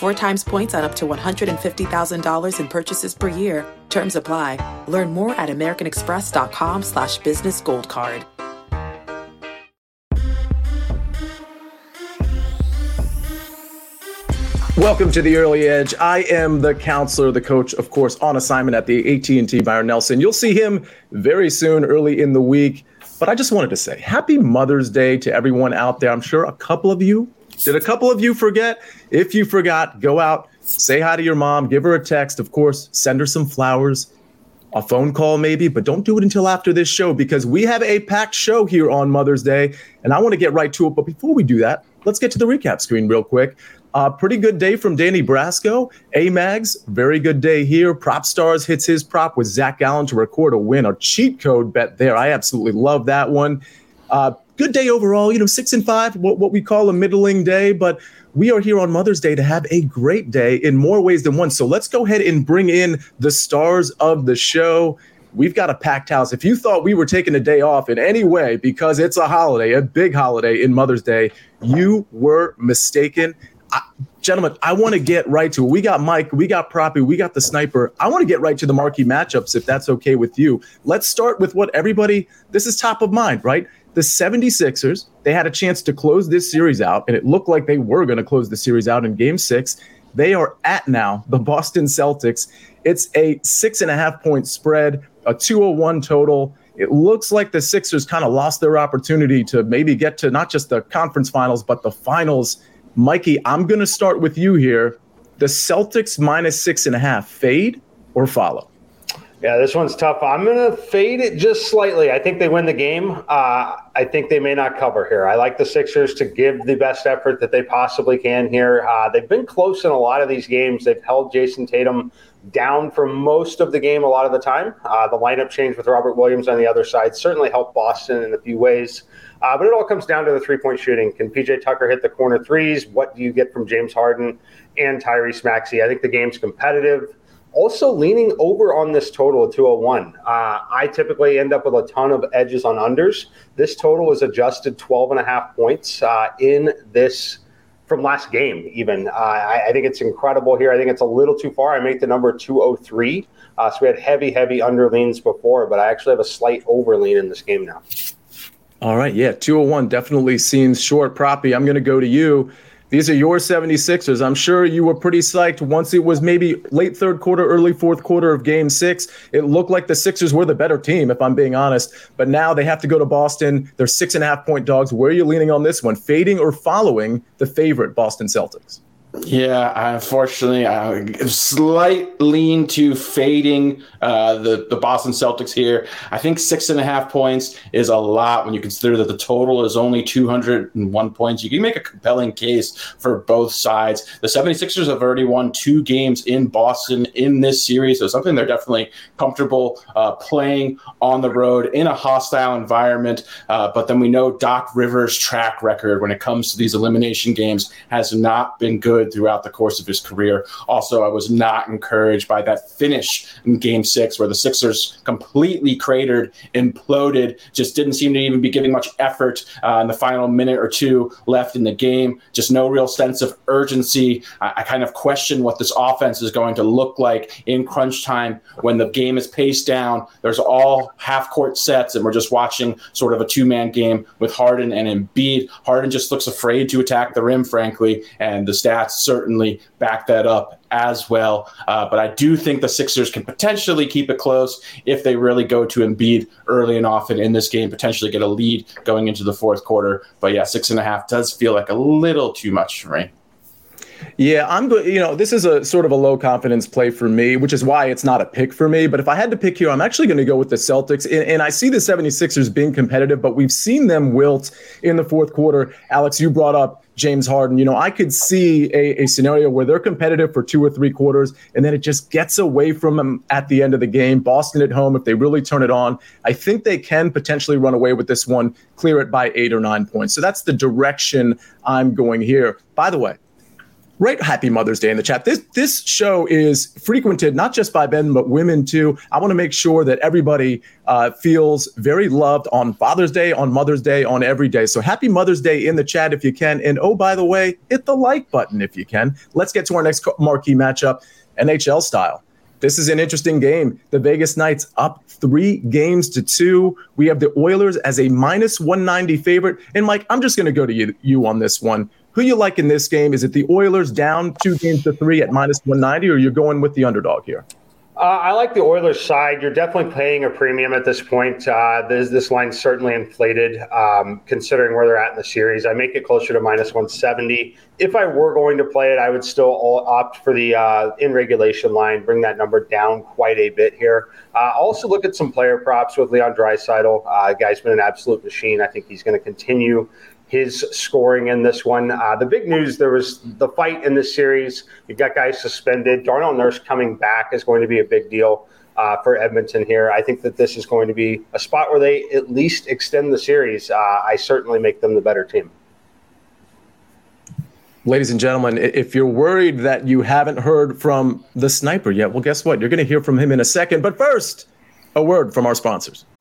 Four times points on up to $150,000 in purchases per year. Terms apply. Learn more at americanexpress.com slash business gold card. Welcome to the Early Edge. I am the counselor, the coach, of course, on assignment at the AT&T Byron Nelson. You'll see him very soon, early in the week. But I just wanted to say happy Mother's Day to everyone out there. I'm sure a couple of you did a couple of you forget? If you forgot, go out, say hi to your mom, give her a text, of course, send her some flowers, a phone call maybe, but don't do it until after this show because we have a packed show here on Mother's Day, and I want to get right to it. But before we do that, let's get to the recap screen real quick. Uh, pretty good day from Danny Brasco. A-Mags, very good day here. PropStarz hits his prop with Zach Allen to record a win. A cheat code bet there. I absolutely love that one. Uh, good day overall. You know, six and five, what, what we call a middling day, but we are here on Mother's Day to have a great day in more ways than one. So let's go ahead and bring in the stars of the show. We've got a packed house. If you thought we were taking a day off in any way because it's a holiday, a big holiday in Mother's Day, you were mistaken. I, gentlemen, I want to get right to it. We got Mike, we got Proppy, we got the sniper. I want to get right to the marquee matchups if that's okay with you. Let's start with what everybody, this is top of mind, right? the 76ers, they had a chance to close this series out, and it looked like they were going to close the series out in game six. They are at now the Boston Celtics. It's a six and a half point spread, a 201 total. It looks like the Sixers kind of lost their opportunity to maybe get to not just the conference finals, but the finals. Mikey, I'm going to start with you here. The Celtics minus six and a half, fade or follow? Yeah, this one's tough. I'm going to fade it just slightly. I think they win the game. Uh, I think they may not cover here. I like the Sixers to give the best effort that they possibly can here. Uh, they've been close in a lot of these games. They've held Jayson Tatum down for most of the game a lot of the time. Uh, the lineup change with Robert Williams on the other side certainly helped Boston in a few ways. Uh, but it all comes down to the three point shooting. Can PJ Tucker hit the corner threes? What do you get from James Harden and Tyrese Maxey? I think the game's competitive also leaning over on this total of 201. Uh, I typically end up with a ton of edges on unders. This total is adjusted 12 and a half points uh, in this from last game, even. Uh, I, I, think it's incredible here. I think it's a little too far. I make the number 203. Uh, so we had heavy, heavy under leans before, but I actually have a slight over lean in this game now. All right. Yeah. 201 definitely seems short. Proppy, I'm going to go to you. These are your 76ers. I'm sure you were pretty psyched once it was maybe late third quarter, early fourth quarter of game six. It looked like the Sixers were the better team, if I'm being honest. But now they have to go to Boston. They're six and a half point dogs. Where are you leaning on this one? Fading or following the favorite Boston Celtics? Yeah, unfortunately, I slight lean to fading uh, the the Boston Celtics here. I think six and a half points is a lot when you consider that the total is only 201 points. You can make a compelling case for both sides. The 76ers have already won two games in Boston in this series, so something they're definitely comfortable uh, playing on the road in a hostile environment. Uh, but then we know Doc Rivers' track record when it comes to these elimination games has not been good throughout the course of his career. Also, I was not encouraged by that finish in game six where the Sixers completely cratered, imploded, just didn't seem to even be giving much effort uh, in the final minute or two left in the game. Just no real sense of urgency. I, I kind of question what this offense is going to look like in crunch time when the game is paced down. There's all half court sets, and we're just watching sort of a two man game with Harden and Embiid. Harden just looks afraid to attack the rim, frankly, and the stats stats certainly back that up as well. Uh, but I do think the Sixers can potentially keep it close if they really go to Embiid early and often in this game, potentially get a lead going into the fourth quarter. But yeah, six and a half does feel like a little too much for me. Yeah, I'm good. You know, this is a sort of a low confidence play for me, which is why it's not a pick for me. But if I had to pick here, I'm actually going to go with the Celtics. And, and, I see the 76ers being competitive, but we've seen them wilt in the fourth quarter. Alex, you brought up James Harden. You know, I could see a, a scenario where they're competitive for two or three quarters, and then it just gets away from them at the end of the game. Boston at home, if they really turn it on, I think they can potentially run away with this one, clear it by eight or nine points. So that's the direction I'm going here. By the way, Right, happy Mother's Day in the chat. This this show is frequented not just by men but women too. I want to make sure that everybody uh, feels very loved on Father's Day, on Mother's Day, on every day. So happy Mother's Day in the chat if you can. And oh, by the way, hit the like button if you can. Let's get to our next marquee matchup, NHL style. This is an interesting game. The Vegas Knights up three games to two. We have the Oilers as a minus 190 favorite. And Mike, I'm just going to go to you, you on this one. Who you like in this game? Is it the Oilers down two games to three at minus 190, or you're going with the underdog here? Uh, I like the Oilers side. You're definitely paying a premium at this point. Uh, this, this line's certainly inflated um, considering where they're at in the series. I make it closer to minus 170. If I were going to play it, I would still opt for the uh, in regulation line, bring that number down quite a bit here. Uh, also look at some player props with Leon Draisaitl. Uh, guy's been an absolute machine. I think he's going to continue his scoring in this one. Uh, the big news there was the fight in this series. You've got guys suspended. Darnell Nurse coming back is going to be a big deal uh, for Edmonton here. I think that this is going to be a spot where they at least extend the series. Uh, I certainly make them the better team. Ladies and gentlemen, if you're worried that you haven't heard from the sniper yet, well, guess what? You're going to hear from him in a second. But first, a word from our sponsors.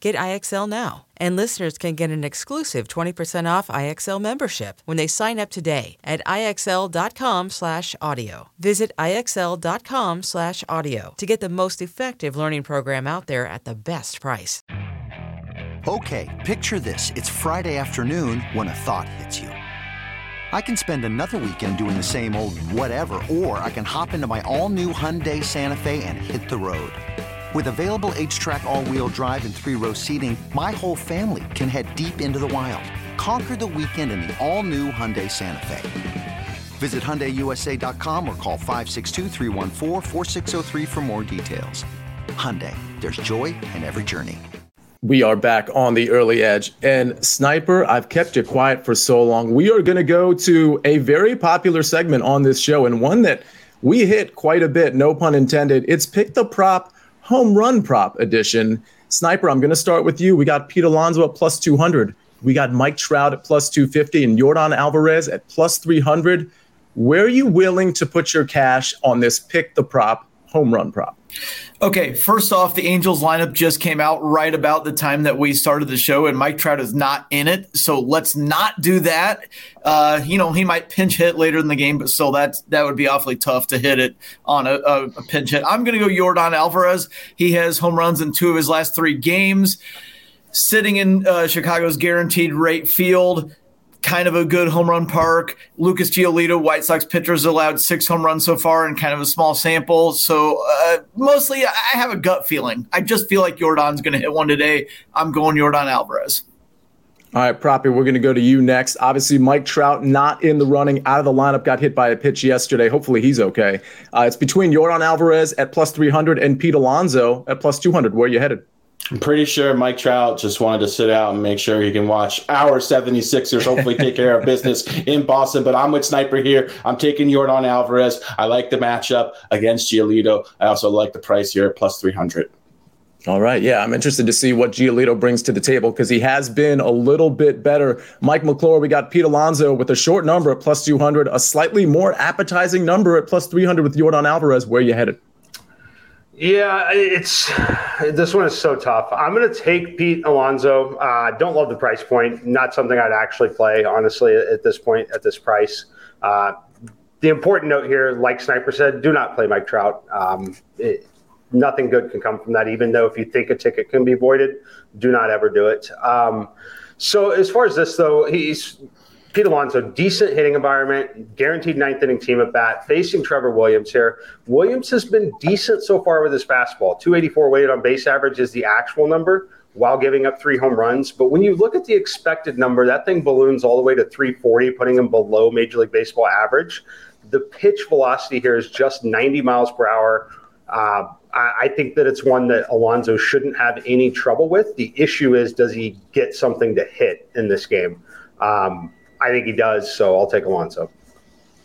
Get IXL now. And listeners can get an exclusive 20% off IXL membership when they sign up today at IXL.com/audio. Visit IXL.com/audio to get the most effective learning program out there at the best price. Okay, picture this. It's Friday afternoon when a thought hits you. I can spend another weekend doing the same old whatever, or I can hop into my all-new Hyundai Santa Fe and hit the road. With available H-Track all-wheel drive and three-row seating, my whole family can head deep into the wild. Conquer the weekend in the all-new Hyundai Santa Fe. Visit HyundaiUSA.com or call 562 for more details. Hyundai, there's joy in every journey. We are back on the early edge. And Sniper, I've kept you quiet for so long. We are going to go to a very popular segment on this show and one that we hit quite a bit, no pun intended. It's Pick the Prop home run prop edition. Sniper, I'm going to start with you. We got Pete Alonso at plus 200. We got Mike Trout at plus 250 and Yordan Alvarez at plus 300. Where are you willing to put your cash on this pick the prop home run prop? Okay, first off, the Angels lineup just came out right about the time that we started the show, and Mike Trout is not in it. So let's not do that. Uh, you know, he might pinch hit later in the game, but still, that that would be awfully tough to hit it on a, a, a pinch hit. I'm going to go Yordan Alvarez. He has home runs in two of his last three games, sitting in uh, Chicago's guaranteed rate field kind of a good home run park. Lucas Giolito, White Sox pitchers, allowed six home runs so far in kind of a small sample. So uh, mostly I have a gut feeling. I just feel like Yordan's going to hit one today. I'm going Yordan Alvarez. All right, Proppy, we're going to go to you next. Obviously, Mike Trout not in the running, out of the lineup, got hit by a pitch yesterday. Hopefully, he's okay. Uh, it's between Yordan Alvarez at plus 300 and Pete Alonso at plus 200. Where are you headed? I'm pretty sure Mike Trout just wanted to sit out and make sure he can watch our 76ers hopefully take care of business in Boston. But I'm with Sniper here. I'm taking Yordan Alvarez. I like the matchup against Giolito. I also like the price here at plus 300. All right. Yeah, I'm interested to see what Giolito brings to the table because he has been a little bit better. Mike McClure, we got Pete Alonso with a short number at plus 200, a slightly more appetizing number at plus 300 with Yordan Alvarez. Where you headed? Yeah, it's this one is so tough. I'm going to take Pete Alonso. Uh, don't love the price point. Not something I'd actually play, honestly, at this point, at this price. Uh, the important note here, like Sniper said, do not play Mike Trout. Um, it, nothing good can come from that. Even though if you think a ticket can be voided, do not ever do it. Um, so as far as this though, he's Pete Alonso, decent hitting environment, guaranteed ninth inning team at bat, facing Trevor Williams here. Williams has been decent so far with his fastball. 284 weighted on base average is the actual number while giving up three home runs. But when you look at the expected number, that thing balloons all the way to 340, putting him below Major League Baseball average. The pitch velocity here is just 90 miles per hour. Uh, I think that it's one that Alonso shouldn't have any trouble with. The issue is, does he get something to hit in this game? Um, I think he does, so I'll take Alonso.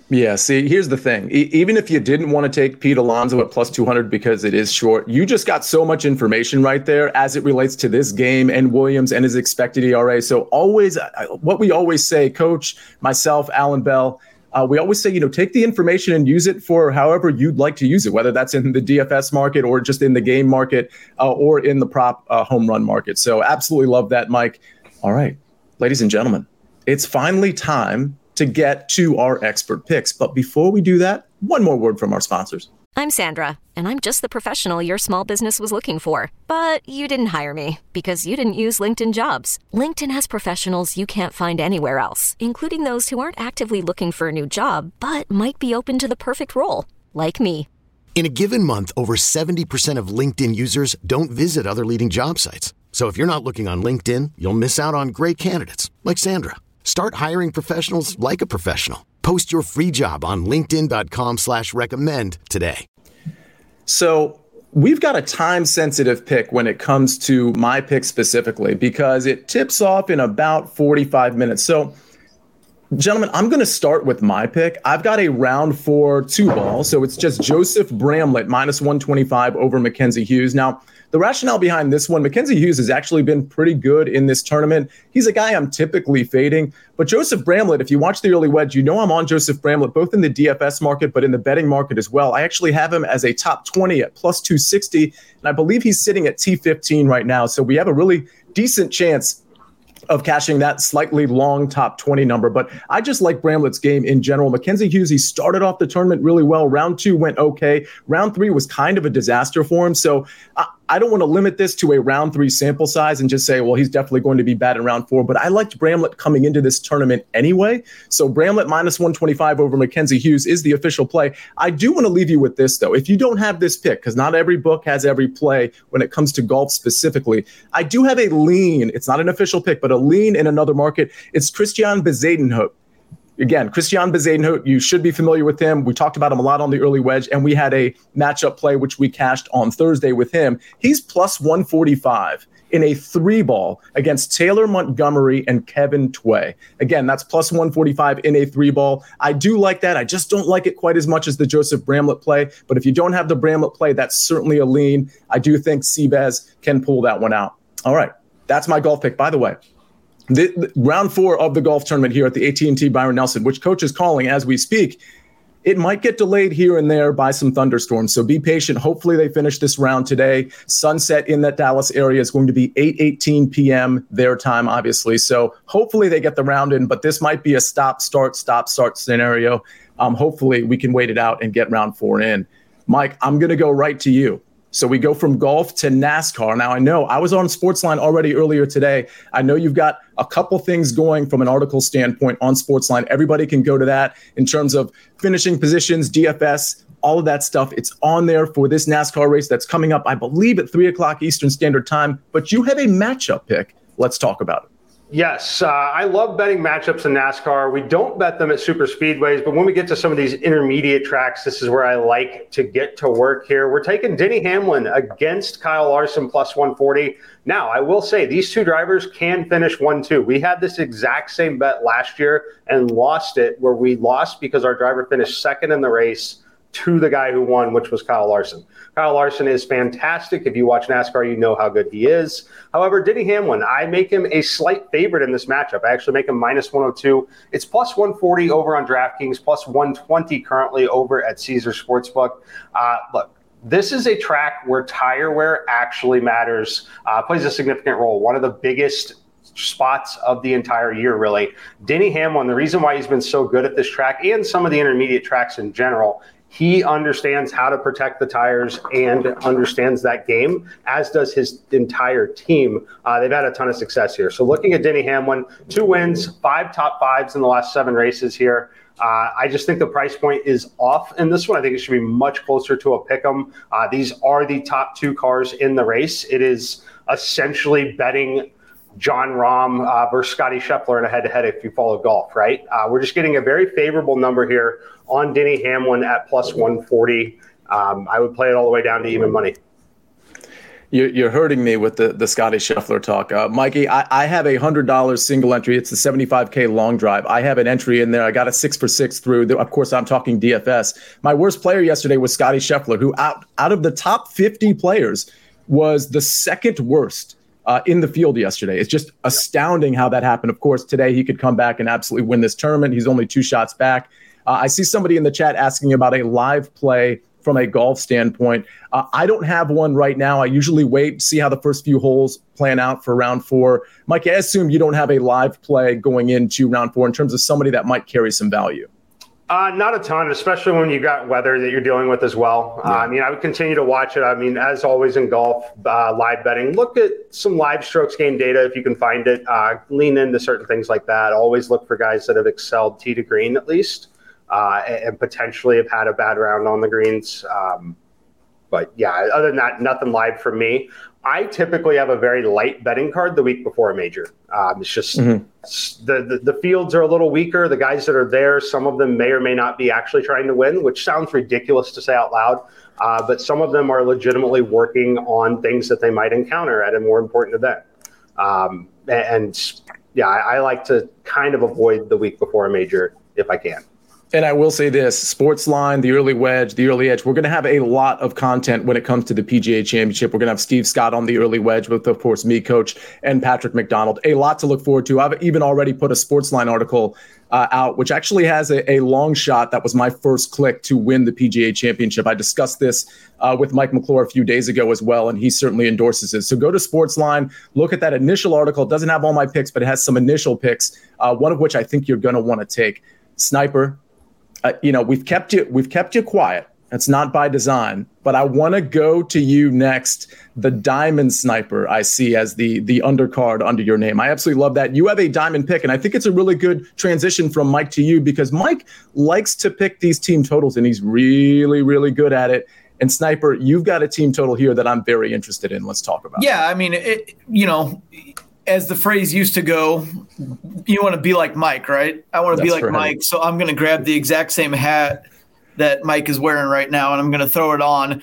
Yeah, see, here's the thing. E- even if you didn't want to take Pete Alonso at plus 200 because it is short, you just got so much information right there as it relates to this game and Williams and his expected ERA. So, always, what we always say, coach, myself, Alan Bell, uh, we always say, you know, take the information and use it for however you'd like to use it, whether that's in the DFS market or just in the game market uh, or in the prop uh, home run market. So absolutely love that, Mike. All right, ladies and gentlemen, it's finally time to get to our expert picks. But before we do that, one more word from our sponsors. I'm Sandra, and I'm just the professional your small business was looking for. But you didn't hire me because you didn't use LinkedIn jobs. LinkedIn has professionals you can't find anywhere else, including those who aren't actively looking for a new job but might be open to the perfect role, like me. In a given month, over 70% of LinkedIn users don't visit other leading job sites. So if you're not looking on LinkedIn, you'll miss out on great candidates like Sandra. Start hiring professionals like a professional. Post your free job on LinkedIn.com slash recommend today. So we've got a time sensitive pick when it comes to my pick specifically because it tips off in about 45 minutes. So Gentlemen, I'm going to start with my pick. I've got a round four two ball. So it's just Joseph Bramlett minus 125 over Mackenzie Hughes. Now, the rationale behind this one, Mackenzie Hughes has actually been pretty good in this tournament. He's a guy I'm typically fading. But Joseph Bramlett, if you watch the early wedge, you know I'm on Joseph Bramlett, both in the DFS market, but in the betting market as well. I actually have him as a top 20 at plus 260. And I believe he's sitting at T15 right now. So we have a really decent chance of cashing that slightly long top 20 number. But I just like Bramlett's game in general. Mackenzie Hughes, he started off the tournament really well. Round two went okay. Round three was kind of a disaster for him. So I don't want to limit this to a round three sample size and just say, well, he's definitely going to be bad in round four. But I liked Bramlett coming into this tournament anyway. So Bramlett minus 125 over Mackenzie Hughes is the official play. I do want to leave you with this, though. If you don't have this pick, because not every book has every play when it comes to golf specifically, I do have a lean. It's not an official pick, but a lean in another market. It's Christian Bezuidenhout again, Christian Bezuidenhout, you should be familiar with him. We talked about him a lot on the early wedge, and we had a matchup play which we cashed on Thursday with him. He's plus 145 in a three ball against Taylor Montgomery and Kevin Tway. Again, that's plus 145 in a three ball. I do like that. I just don't like it quite as much as the Joseph Bramlett play. But if you don't have the Bramlett play, that's certainly a lean. I do think Seabez can pull that one out. All right. That's my golf pick. By the way, the, the, round four of the golf tournament here at the AT&T Byron Nelson, which coach is calling as we speak, it might get delayed here and there by some thunderstorms. So be patient. Hopefully they finish this round today. Sunset in that Dallas area is going to be 8:18 p.m. their time, obviously. So hopefully they get the round in, but this might be a stop start stop start scenario. Um, hopefully we can wait it out and get round four in. Mike, I'm going to go right to you. So we go from golf to NASCAR. Now I know I was on Sportsline already earlier today. I know you've got a couple things going from an article standpoint on Sportsline. Everybody can go to that in terms of finishing positions, DFS, all of that stuff. It's on there for this NASCAR race that's coming up, I believe, at three o'clock Eastern Standard Time. But you have a matchup pick. Let's talk about it. Yes, uh, I love betting matchups in NASCAR. We don't bet them at super speedways, but when we get to some of these intermediate tracks, this is where I like to get to work here. We're taking Denny Hamlin against Kyle Larson plus 140. Now, I will say these two drivers can finish 1 2. We had this exact same bet last year and lost it, where we lost because our driver finished second in the race to the guy who won, which was Kyle Larson. Kyle Larson is fantastic. If you watch NASCAR, you know how good he is. However, Denny Hamlin, I make him a slight favorite in this matchup. I actually make him minus 102. It's plus 140 over on DraftKings, plus 120 currently over at Caesar Sportsbook. Uh, look, this is a track where tire wear actually matters, uh, plays a significant role. One of the biggest spots of the entire year, really. Denny Hamlin, the reason why he's been so good at this track and some of the intermediate tracks in general he understands how to protect the tires and understands that game, as does his entire team. Uh, they've had a ton of success here. So looking at Denny Hamlin, two wins, five top fives in the last seven races here. Uh, I just think the price point is off in this one. I think it should be much closer to a pick 'em. Uh, these are the top two cars in the race. It is essentially betting Jon Rahm uh, versus Scottie Scheffler in a head-to-head if you follow golf, right? Uh, we're just getting a very favorable number here on Denny Hamlin at plus 140. Um, I would play it all the way down to even money. You're, hurting me with the, the Scottie Scheffler talk. Uh, Mikey, I, I have a $100 single entry. It's the 75K long drive. I have an entry in there. I got a six for six through. Of course, I'm talking DFS. My worst player yesterday was Scottie Scheffler, who out, out of the top 50 players was the second worst uh, in the field yesterday. It's just astounding how that happened. Of course, today he could come back and absolutely win this tournament. He's only two shots back. Uh, I see somebody in the chat asking about a live play from a golf standpoint. Uh, I don't have one right now. I usually wait, see how the first few holes plan out for round four. Mike, I assume you don't have a live play going into round four in terms of somebody that might carry some value. Uh, not a ton, especially when you got weather that you're dealing with as well. Yeah. Uh, I mean, I would continue to watch it. I mean, as always in golf, uh, live betting, look at some live strokes gain data if you can find it. Uh, lean into certain things like that. Always look for guys that have excelled tee to green at least, uh, and potentially have had a bad round on the greens. Um, but yeah, other than that, nothing live for me. I typically have a very light betting card the week before a major. Um, it's just mm-hmm. the, the, the fields are a little weaker. The guys that are there, some of them may or may not be actually trying to win, which sounds ridiculous to say out loud. Uh, but some of them are legitimately working on things that they might encounter at a more important event. Um, and yeah, I, I like to kind of avoid the week before a major if I can. And I will say this Sportsline, the early wedge, the early edge, we're going to have a lot of content when it comes to the PGA Championship. We're going to have Steve Scott on the early wedge with, of course, me, coach, and Patrick McDonald. A lot to look forward to. I've even already put a Sportsline article uh, out, which actually has a, a, long shot. That was my first click to win the PGA Championship. I discussed this uh, with Mike McClure a few days ago as well, and he certainly endorses it. So go to Sportsline, look at that initial article. It doesn't have all my picks, but it has some initial picks, uh, one of which I think you're going to want to take. Sniper, uh, you know, we've kept you we've kept you quiet. It's not by design, but I want to go to you next. The diamond sniper I see as the the undercard under your name. I absolutely love that. You have a diamond pick, and I think it's a really good transition from Mike to you because Mike likes to pick these team totals, and he's really really good at it. And Sniper, you've got a team total here that I'm very interested in. Let's talk about. Yeah, I mean, it, you know, as the phrase used to go, you want to be like Mike, right? I want to be like right. Mike. So I'm going to grab the exact same hat that Mike is wearing right now and I'm going to throw it on.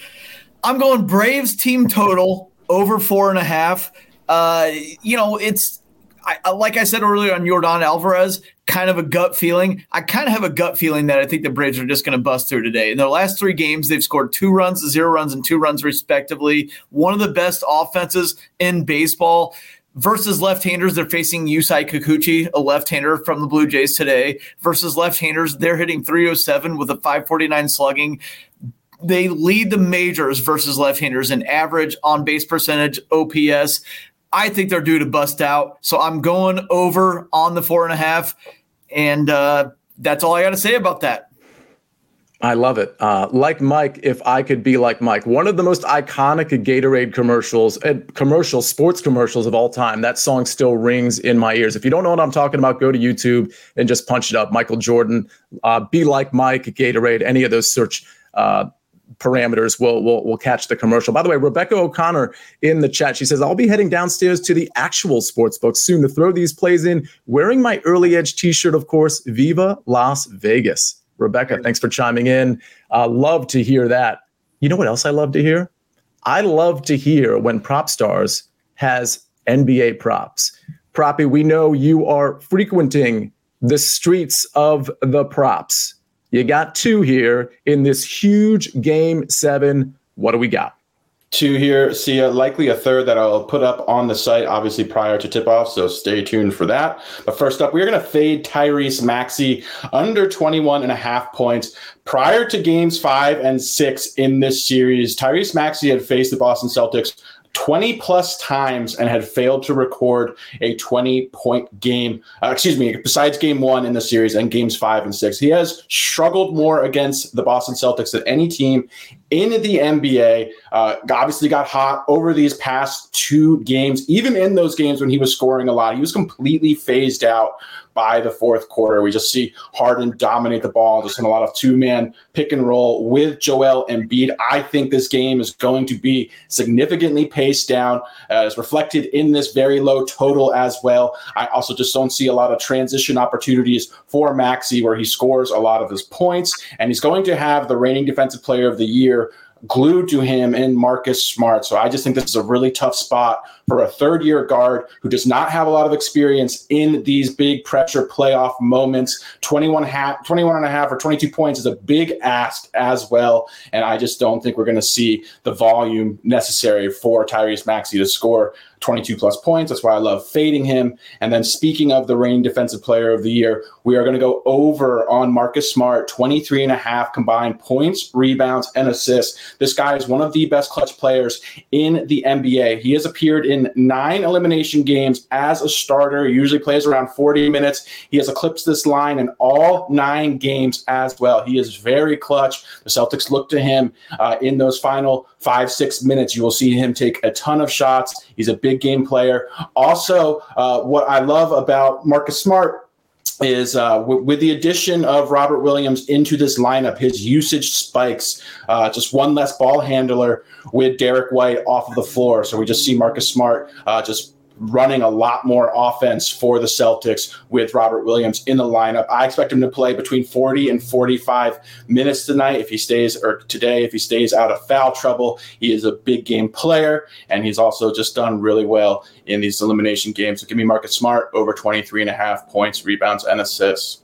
I'm going Braves team total over four and a half. Uh, you know, it's I, like I said earlier on Yordan Alvarez, kind of a gut feeling. I kind of have a gut feeling that I think the Braves are just going to bust through today. In their last three games, they've scored two runs, zero runs, and two runs respectively. One of the best offenses in baseball versus left-handers, they're facing Yusei Kikuchi, a left-hander from the Blue Jays today. Versus left-handers, they're hitting 307 with a 549 slugging. They lead the majors versus left-handers in average on base percentage, OPS. I think they're due to bust out. So I'm going over on the four and a half. And uh, that's all I got to say about that. I love it. Uh, like Mike, if I could be like Mike, one of the most iconic Gatorade commercials, and uh, commercial sports commercials of all time. That song still rings in my ears. If you don't know what I'm talking about, go to YouTube and just punch it up. Michael Jordan, uh, be like Mike, Gatorade, any of those search uh, parameters will will will catch the commercial. By the way, Rebecca O'Connor in the chat, she says, "I'll be heading downstairs to the actual sports book soon to throw these plays in, wearing my early edge T-shirt, of course. Viva Las Vegas." Rebecca, thanks for chiming in. Uh, love to hear that. You know what else I love to hear? I love to hear when PropStarz has NBA props. Proppy, we know you are frequenting the streets of the props. You got two here in this huge game seven. What do we got? Two here. See, uh, likely a third that I'll put up on the site, obviously prior to tip off. So stay tuned for that. But first up, we're going to fade Tyrese Maxey under 21 and a half points. Prior to games five and six in this series, Tyrese Maxey had faced the Boston Celtics 20 plus times and had failed to record a 20 point game. Uh, excuse me, besides game one in the series and games five and six. He has struggled more against the Boston Celtics than any team in the NBA. Uh, obviously got hot over these past two games. Even in those games when he was scoring a lot, he was completely phased out by the fourth quarter. We just see Harden dominate the ball, just in a lot of two man pick and roll with Joel Embiid. I think this game is going to be significantly paced down, uh, as reflected in this very low total as well. I also just don't see a lot of transition opportunities for Maxey where he scores a lot of his points, and he's going to have the reigning defensive player of the year glued to him in Marcus Smart. So I just think this is a really tough spot for a third year guard who does not have a lot of experience in these big pressure playoff moments. 21, half, 21 and a half or 22 points is a big ask as well. And I just don't think we're going to see the volume necessary for Tyrese Maxey to score 22 plus points. That's why I love fading him. And then speaking of the reigning defensive player of the year, we are going to go over on Marcus Smart, 23 and a half combined points, rebounds, and assists. This guy is one of the best clutch players in the NBA. He has appeared in nine elimination games as a starter, usually plays around 40 minutes. He has eclipsed this line in all nine games as well. He is very clutch. The Celtics look to him uh, in those final five, six minutes. You will see him take a ton of shots. He's a big game player. Also, uh, what I love about Marcus Smart is uh, w- with the addition of Robert Williams into this lineup, his usage spikes. Uh, just one less ball handler with Derrick White off of the floor. So we just see Marcus Smart uh, just running a lot more offense for the Celtics with Robert Williams in the lineup. I expect him to play between 40 and 45 minutes tonight if he stays, or today if he stays out of foul trouble. He is a big game player, and he's also just done really well in these elimination games. So give me Marcus Smart over 23 and a half points, rebounds, and assists.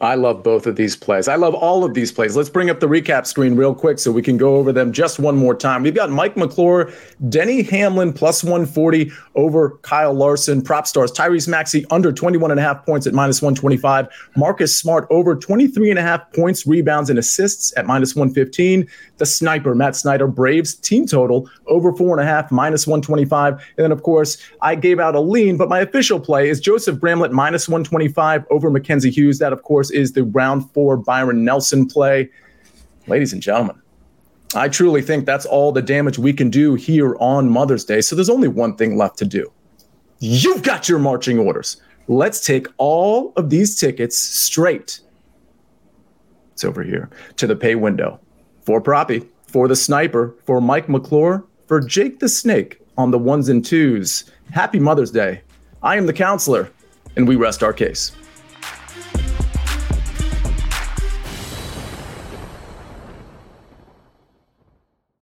I love both of these plays. I love all of these plays. Let's bring up the recap screen real quick so we can go over them just one more time. We've got Mike McClure, Denny Hamlin plus 140 over Kyle Larson. PropStarz Tyrese Maxey under 21 and a half points at minus 125. Marcus Smart over 23 and a half points, rebounds, and assists at minus 115. The sniper, Matt Snyder, Braves team total over four and a half, minus 125. And then, of course, I gave out a lean, but my official play is Joseph Bramlett minus 125 over Mackenzie Hughes. That, of course, is the round four Byron Nelson play. Ladies and gentlemen, I truly think that's all the damage we can do here on Mother's Day. So there's only one thing left to do. You've got your marching orders. Let's take all of these tickets straight. It's over here to the pay window for Proppy, for the sniper, for Mike McClure, for Jake the Snake on the ones and twos. Happy Mother's Day. I am the counselor, and we rest our case.